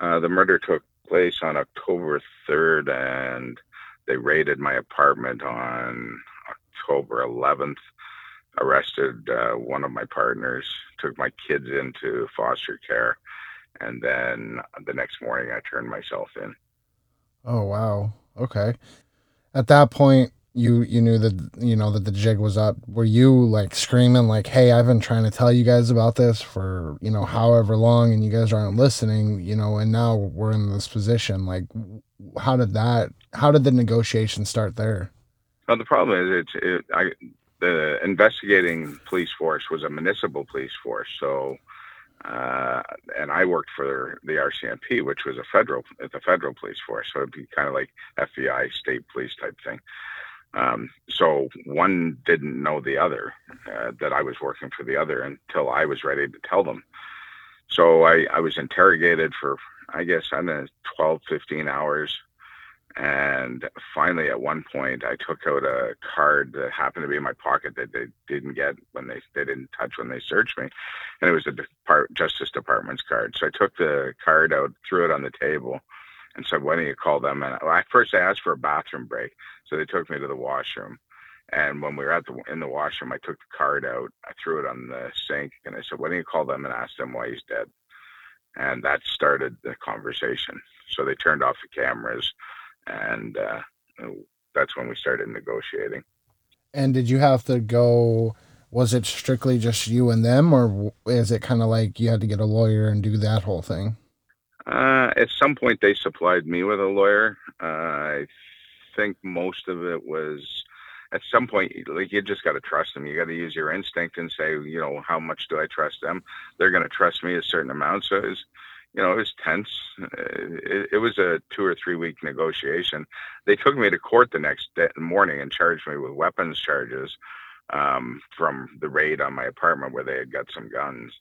Uh, the murder took place on October 3rd, and they raided my apartment on October 11th. Arrested uh, one of my partners, took my kids into foster care, and then the next morning I turned myself in. Oh, wow. Okay at that point you you knew that you know that the jig was up. Were you like screaming like hey i've been trying to tell you guys about this for you know however long and you guys aren't listening you know and now we're in this position like how did that how did the negotiation start there? Well the problem is it's it, I, the investigating police force was a municipal police force so uh, and I worked for the RCMP, which was a federal, the federal police force. So it'd be kind of like FBI, state police type thing. Um, so one didn't know the other, uh, that I was working for the other until I was ready to tell them. So I, I was interrogated for, I guess, I don't know, 12, 15 hours. And finally, at one point, I took out a card that happened to be in my pocket that they didn't get when they they didn't touch when they searched me, and it was the Depart- Justice Department's card. So I took the card out, threw it on the table, and said, "Why don't you call them?" And I, first I asked for a bathroom break, so they took me to the washroom. And when we were at the in the washroom, I took the card out, I threw it on the sink, and I said, "Why don't you call them and ask them why he's dead?" And that started the conversation. So they turned off the cameras and uh, that's when we started negotiating. And did you have to go? Was it strictly just you and them, or is it kind of like you had to get a lawyer and do that whole thing? Uh, at some point, they supplied me with a lawyer. Uh, I think most of it was at some point, like you just got to trust them. You got to use your instinct and say, you know, how much do I trust them? They're going to trust me a certain amount. So it's you know, it was tense. It, it, was a two or three week negotiation. They took me to court the next day, morning and charged me with weapons charges um, from the raid on my apartment where they had got some guns.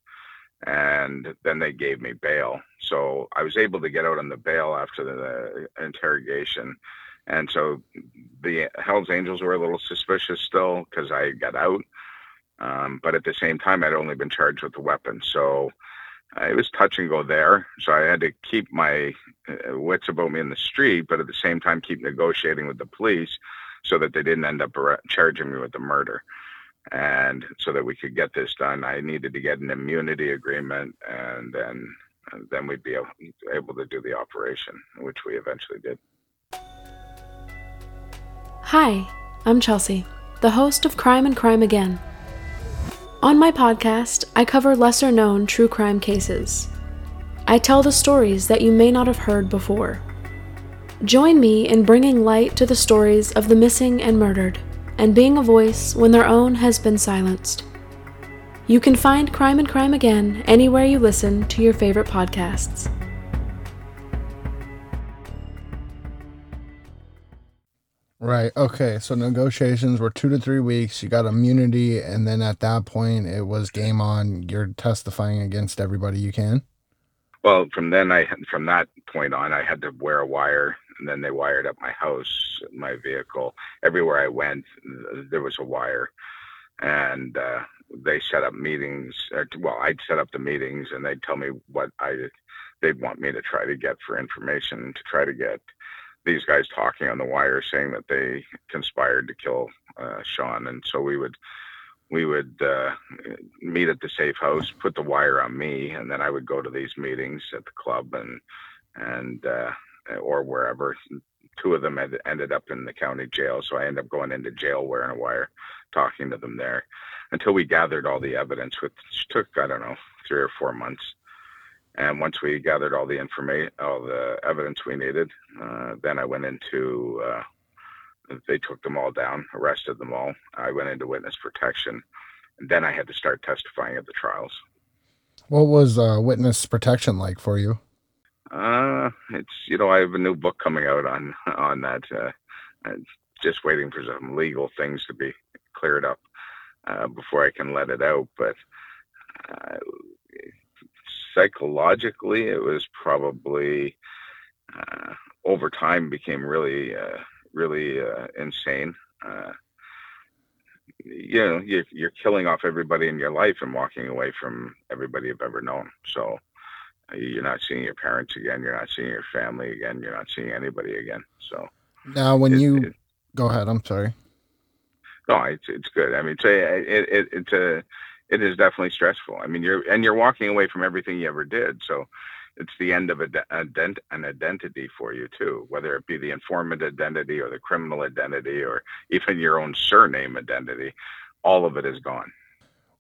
And then they gave me bail. So I was able to get out on the bail after the, interrogation. And so the Hells Angels were a little suspicious still because I got out. Um, but at the same time, I'd only been charged with the weapon. So it was touch and go there. So I had to keep my uh, wits about me in the street, but at the same time keep negotiating with the police so that they didn't end up charging me with the murder. And so that we could get this done, I needed to get an immunity agreement, and then and then we'd be able, able to do the operation, which we eventually did. Hi, I'm Chelsea, the host of Crime and Crime Again. On my podcast, I cover lesser known true crime cases. I tell the stories that you may not have heard before. Join me in bringing light to the stories of the missing and murdered, and being a voice when their own has been silenced. You can find Crime and Crime Again anywhere you listen to your favorite podcasts. Right. Okay. So negotiations were two to three weeks. You got immunity, and then at that point, it was game on. You're testifying against everybody you can. Well, from then I from that point on, I had to wear a wire, and then they wired up my house, my vehicle, everywhere I went. There was a wire, and uh, they set up meetings. Or, well, I'd set up the meetings, and they'd tell me what I they'd want me to try to get for information to try to get these guys talking on the wire saying that they conspired to kill uh, Sean, and so we would we would uh, meet at the safe house, put the wire on me, and then I would go to these meetings at the club and and uh, or wherever. Two of them had ended up in the county jail, so I ended up going into jail wearing a wire, talking to them there, until we gathered all the evidence, which took I don't know three or four months. And once we gathered all the information, all the evidence we needed, uh, then I went into. Uh, they took them all down, arrested them all. I went into witness protection, and then I had to start testifying at the trials. What was uh, witness protection like for you? Uh, it's you know I have a new book coming out on on that. Uh, just waiting for some legal things to be cleared up uh, before I can let it out. But uh, psychologically, it was probably uh, over time became really, uh, really uh, insane. Uh, you know, you're, you're killing off everybody in your life and walking away from everybody you've ever known. So uh, you're not seeing your parents again. You're not seeing your family again. You're not seeing anybody again. So now, when it, you it, go ahead, I'm sorry. No, it's it's good. I mean, it's a, it, it, it's a it is definitely stressful. I mean, you're and you're walking away from everything you ever did. So it's the end of a, an identity for you too, whether it be the informant identity or the criminal identity or even your own surname identity. All of it is gone.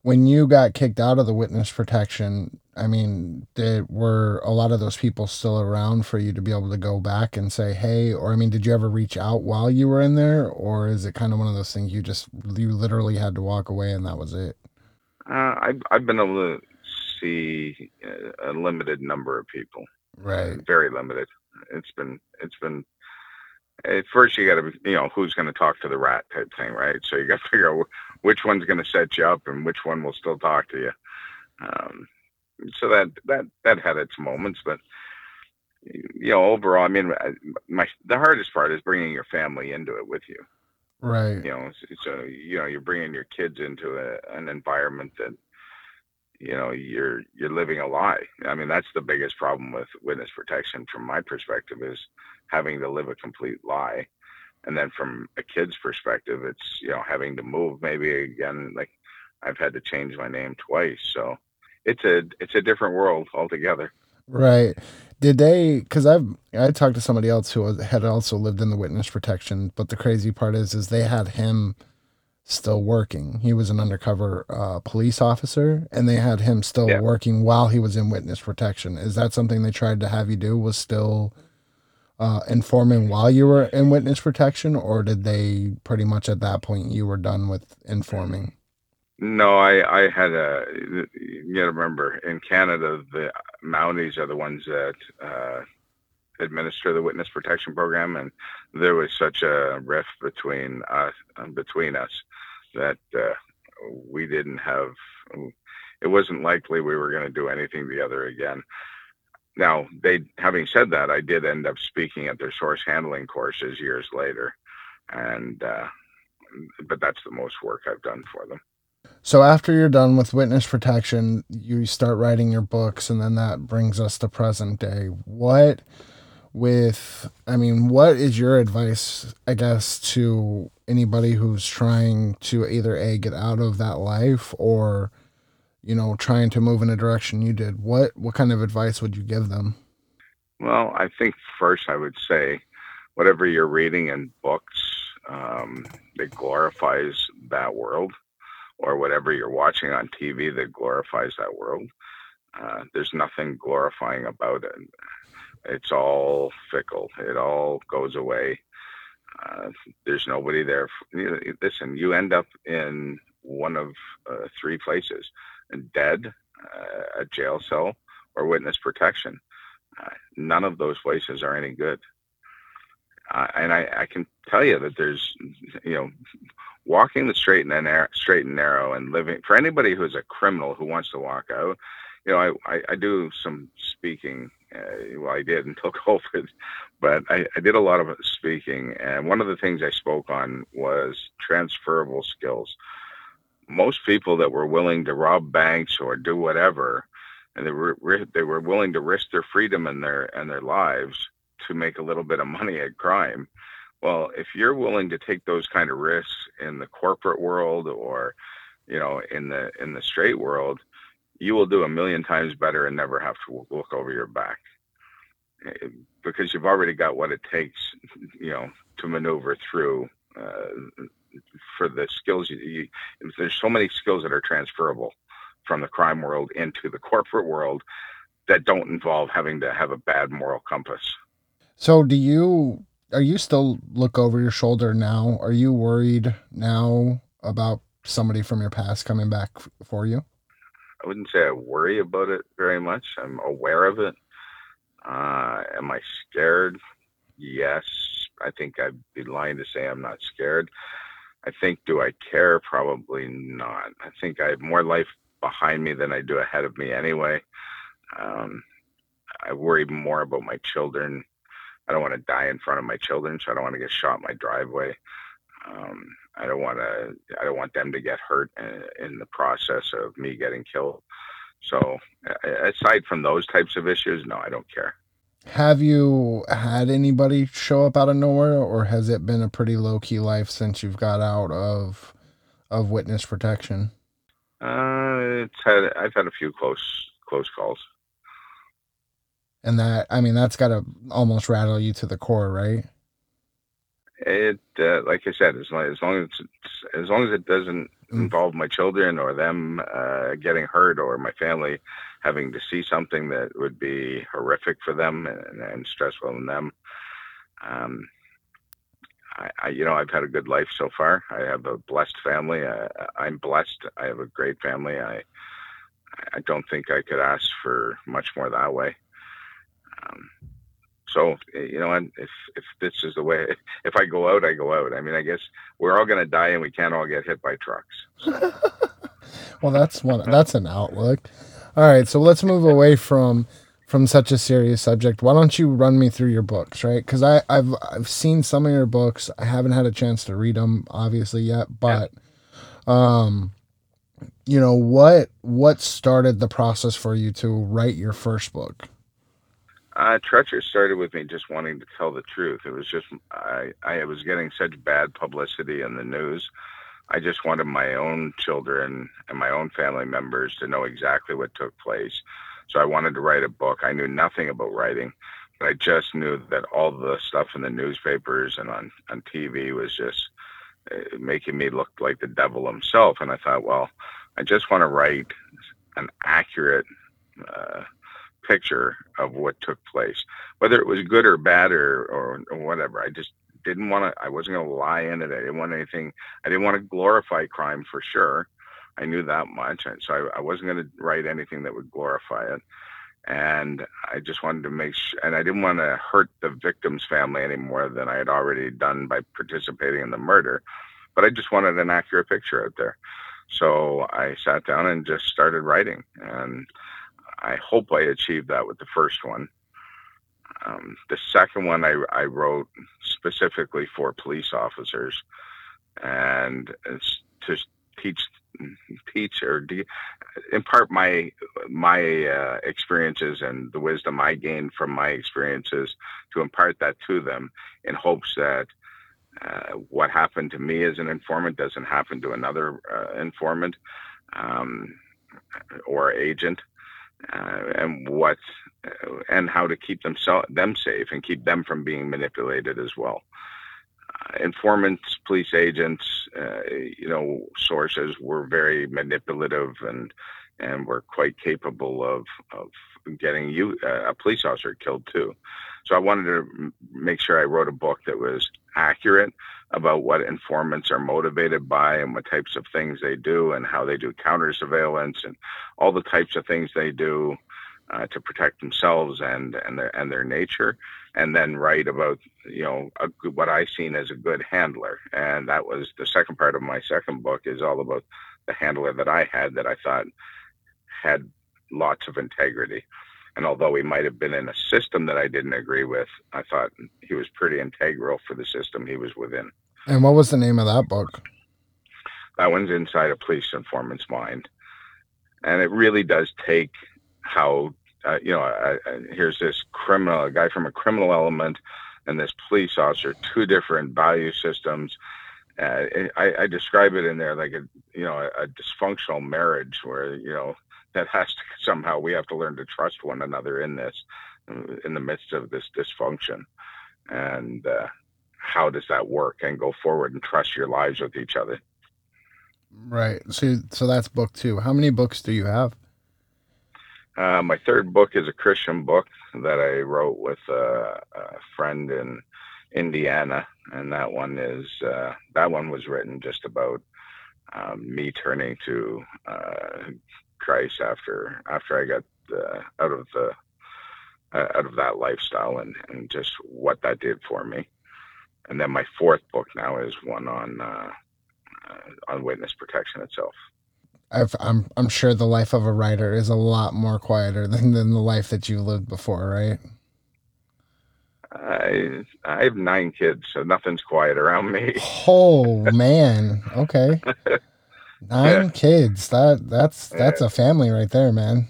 When you got kicked out of the witness protection, I mean, there were a lot of those people still around for you to be able to go back and say, "Hey," or I mean, did you ever reach out while you were in there, or is it kind of one of those things you just you literally had to walk away and that was it? Uh, I've I've been able to see a limited number of people. Right. Very limited. It's been it's been at first you got to you know who's going to talk to the rat type thing, right? So you got to figure out which one's going to set you up and which one will still talk to you. Um, so that that that had its moments, but you know overall, I mean, my the hardest part is bringing your family into it with you. Right. You know, so you know you're bringing your kids into a, an environment that you know you're you're living a lie. I mean, that's the biggest problem with witness protection from my perspective is having to live a complete lie. And then from a kid's perspective, it's you know having to move maybe again. Like I've had to change my name twice, so it's a it's a different world altogether. Right. Did they? Because I've I talked to somebody else who had also lived in the witness protection, but the crazy part is, is they had him still working. He was an undercover uh, police officer, and they had him still yeah. working while he was in witness protection. Is that something they tried to have you do? Was still uh, informing while you were in witness protection, or did they pretty much at that point you were done with informing? No, I I had a. You got to remember in Canada, the Mounties are the ones that uh, administer the witness protection program, and there was such a rift between us between us that uh, we didn't have. It wasn't likely we were going to do anything together again. Now, they having said that, I did end up speaking at their source handling courses years later, and uh, but that's the most work I've done for them. So after you're done with witness protection, you start writing your books, and then that brings us to present day. What with I mean, what is your advice, I guess, to anybody who's trying to either A get out of that life or you know, trying to move in a direction you did? What what kind of advice would you give them? Well, I think first I would say whatever you're reading in books um, that glorifies that world or whatever you're watching on TV that glorifies that world. Uh, there's nothing glorifying about it. It's all fickle. It all goes away. Uh, there's nobody there. listen, you end up in one of uh, three places: dead, uh, a jail cell, or witness protection. Uh, none of those places are any good. Uh, and I, I, can tell you that there's, you know, walking the straight and narrow, straight and narrow, and living for anybody who's a criminal who wants to walk out. You know, I, I, I do some speaking. Uh, well, I did until COVID, but I, I did a lot of speaking, and one of the things I spoke on was transferable skills. Most people that were willing to rob banks or do whatever, and they were they were willing to risk their freedom and their and their lives to make a little bit of money at crime. Well, if you're willing to take those kind of risks in the corporate world or, you know, in the in the straight world, you will do a million times better and never have to look over your back eh, because you've already got what it takes, you know, to maneuver through uh, for the skills. You, you, there's so many skills that are transferable from the crime world into the corporate world that don't involve having to have a bad moral compass. So do you are you still look over your shoulder now? Are you worried now about somebody from your past coming back for you? I wouldn't say I worry about it very much. I'm aware of it. Uh, am I scared? Yes. I think I'd be lying to say I'm not scared. I think, do I care? Probably not. I think I have more life behind me than I do ahead of me anyway. Um, I worry more about my children I don't want to die in front of my children, so I don't want to get shot in my driveway. Um, I don't want to. I don't want them to get hurt in, in the process of me getting killed. So, aside from those types of issues, no, I don't care. Have you had anybody show up out of nowhere, or has it been a pretty low key life since you've got out of of witness protection? Uh, it's had. I've had a few close close calls and that I mean that's got to almost rattle you to the core, right? It, uh, like I said, as long as long as as long as it doesn't mm. involve my children or them uh, getting hurt or my family having to see something that would be horrific for them and, and stressful on them. Um, I, I, you know, I've had a good life so far. I have a blessed family. I, I'm blessed. I have a great family. I, I don't think I could ask for much more that way. Um, so you know, if if this is the way, if I go out, I go out. I mean, I guess we're all going to die, and we can't all get hit by trucks. So. well, that's one. That's an outlook. All right, so let's move away from from such a serious subject. Why don't you run me through your books, right? Because I I've I've seen some of your books. I haven't had a chance to read them, obviously yet, but um, you know what what started the process for you to write your first book? Uh, Treacherous started with me just wanting to tell the truth. It was just I, I was getting such bad publicity in the news. I just wanted my own children and my own family members to know exactly what took place. So I wanted to write a book. I knew nothing about writing, but I just knew that all the stuff in the newspapers and on, on TV was just uh, making me look like the devil himself. And I thought, well, I just want to write an accurate uh, picture of what took place, whether it was good or bad or, or, or whatever. I just didn't want to, I wasn't going to lie in it. I didn't want anything, I didn't want to glorify crime for sure. I knew that much. And so I, I wasn't going to write anything that would glorify it. And I just wanted to make sure, and I didn't want to hurt the victim's family any more than I had already done by participating in the murder. But I just wanted an accurate picture out there. So I sat down and just started writing. And I hope I achieved that with the first one. Um, the second one I, I wrote specifically for police officers, and it's to teach teach or de- impart my my uh, experiences and the wisdom I gained from my experiences to impart that to them in hopes that uh, what happened to me as an informant doesn't happen to another uh, informant um, or agent uh, and what uh, and how to keep them so, them safe and keep them from being manipulated as well. Uh, informants, police agents, uh, you know, sources were very manipulative and and were quite capable of of getting you uh, a police officer killed too. So I wanted to make sure I wrote a book that was accurate about what informants are motivated by and what types of things they do and how they do counter surveillance and all the types of things they do uh, to protect themselves and and their and their nature, and then write about you know a, what I seen as a good handler, and that was the second part of my second book is all about the handler that I had that I thought had lots of integrity. And although he might have been in a system that I didn't agree with, I thought he was pretty integral for the system he was within. And what was the name of that book? That one's inside a police informant's mind. And it really does take how, uh, you know, uh, uh, here's this criminal, a guy from a criminal element and this police officer, two different value systems. Uh, I, I, describe it in there like a, you know, a, a dysfunctional marriage where, you know, that has to somehow we have to learn to trust one another in this in the midst of this dysfunction. And uh, how does that work and go forward and trust your lives with each other? Right. So so that's book two. How many books do you have? Uh, my third book is a christian book that i wrote with a, a friend in indiana. And that one is uh, that one was written just about um, me turning to uh, Christ after after I got uh, out of the uh, out of that lifestyle and and just what that did for me. And then my fourth book now is one on uh, uh on witness protection itself. I've, I'm I'm sure the life of a writer is a lot more quieter than, than the life that you lived before, right? I I have nine kids, so nothing's quiet around me. Oh man, okay. Nine yeah. kids. That that's that's yeah. a family right there, man.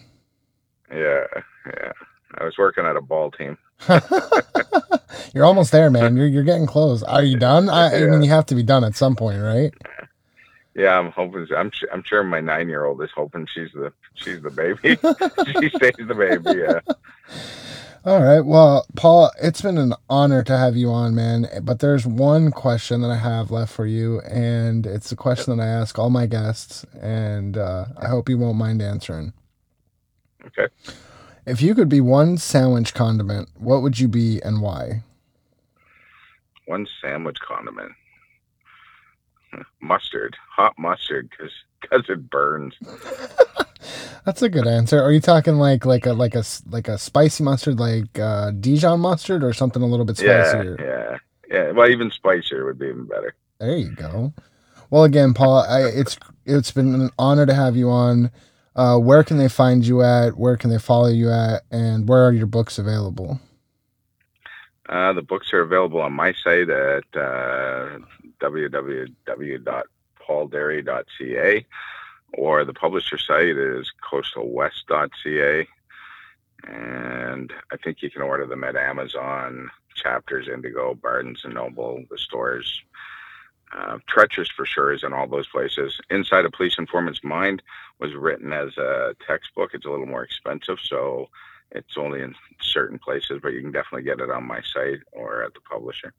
Yeah, yeah. I was working at a ball team. you're almost there, man. You're you're getting close. Are you done? I, yeah. I mean, you have to be done at some point, right? Yeah, I'm hoping. I'm I'm sure my nine year old is hoping she's the she's the baby. she stays the baby. Yeah. All right. Well, Paul, it's been an honor to have you on, man. But there's one question that I have left for you, and it's a question that I ask all my guests, and uh, I hope you won't mind answering. Okay. If you could be one sandwich condiment, what would you be and why? One sandwich condiment. Mustard, hot mustard, because because it burns. That's a good answer. Are you talking like like a like a like a spicy mustard, like uh, Dijon mustard, or something a little bit spicier? Yeah, yeah, yeah. Well, even spicier would be even better. There you go. Well, again, Paul, I, it's it's been an honor to have you on. Uh, where can they find you at? Where can they follow you at? And where are your books available? Uh, the books are available on my site at uh, www.paulderry.ca or the publisher site is coastalwest.ca. And I think you can order them at Amazon, Chapters, Indigo, Barnes and Noble, the stores. Uh, Treacherous for sure is in all those places. Inside a Police Informant's Mind was written as a textbook. It's a little more expensive, so it's only in certain places, but you can definitely get it on my site or at the publisher.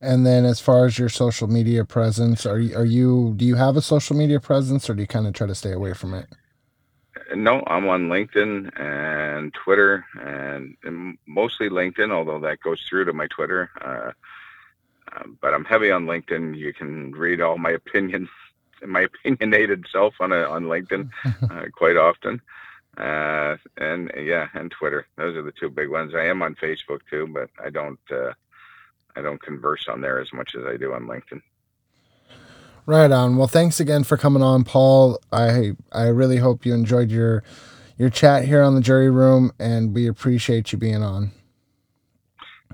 And then as far as your social media presence, are you, are you do you have a social media presence or do you kind of try to stay away from it? No, I'm on LinkedIn and Twitter and, and mostly LinkedIn, although that goes through to my Twitter. Uh, uh, but I'm heavy on LinkedIn. You can read all my opinions, my opinionated self on a, on LinkedIn uh, quite often. Uh, and yeah, and Twitter. Those are the two big ones. I am on Facebook too, but I don't uh, I don't converse on there as much as I do on LinkedIn. Right on. Well, thanks again for coming on, Paul. I I really hope you enjoyed your your chat here on the jury room, and we appreciate you being on.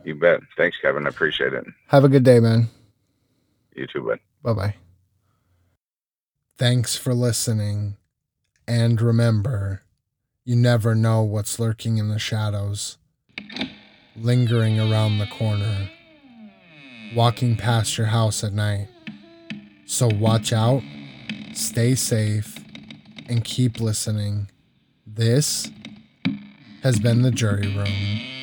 You bet. Thanks, Kevin. I appreciate it. Have a good day, man. You too, bud. Bye bye. Thanks for listening. And remember, you never know what's lurking in the shadows, lingering around the corner walking past your house at night. So watch out, stay safe, and keep listening. This has been the jury room.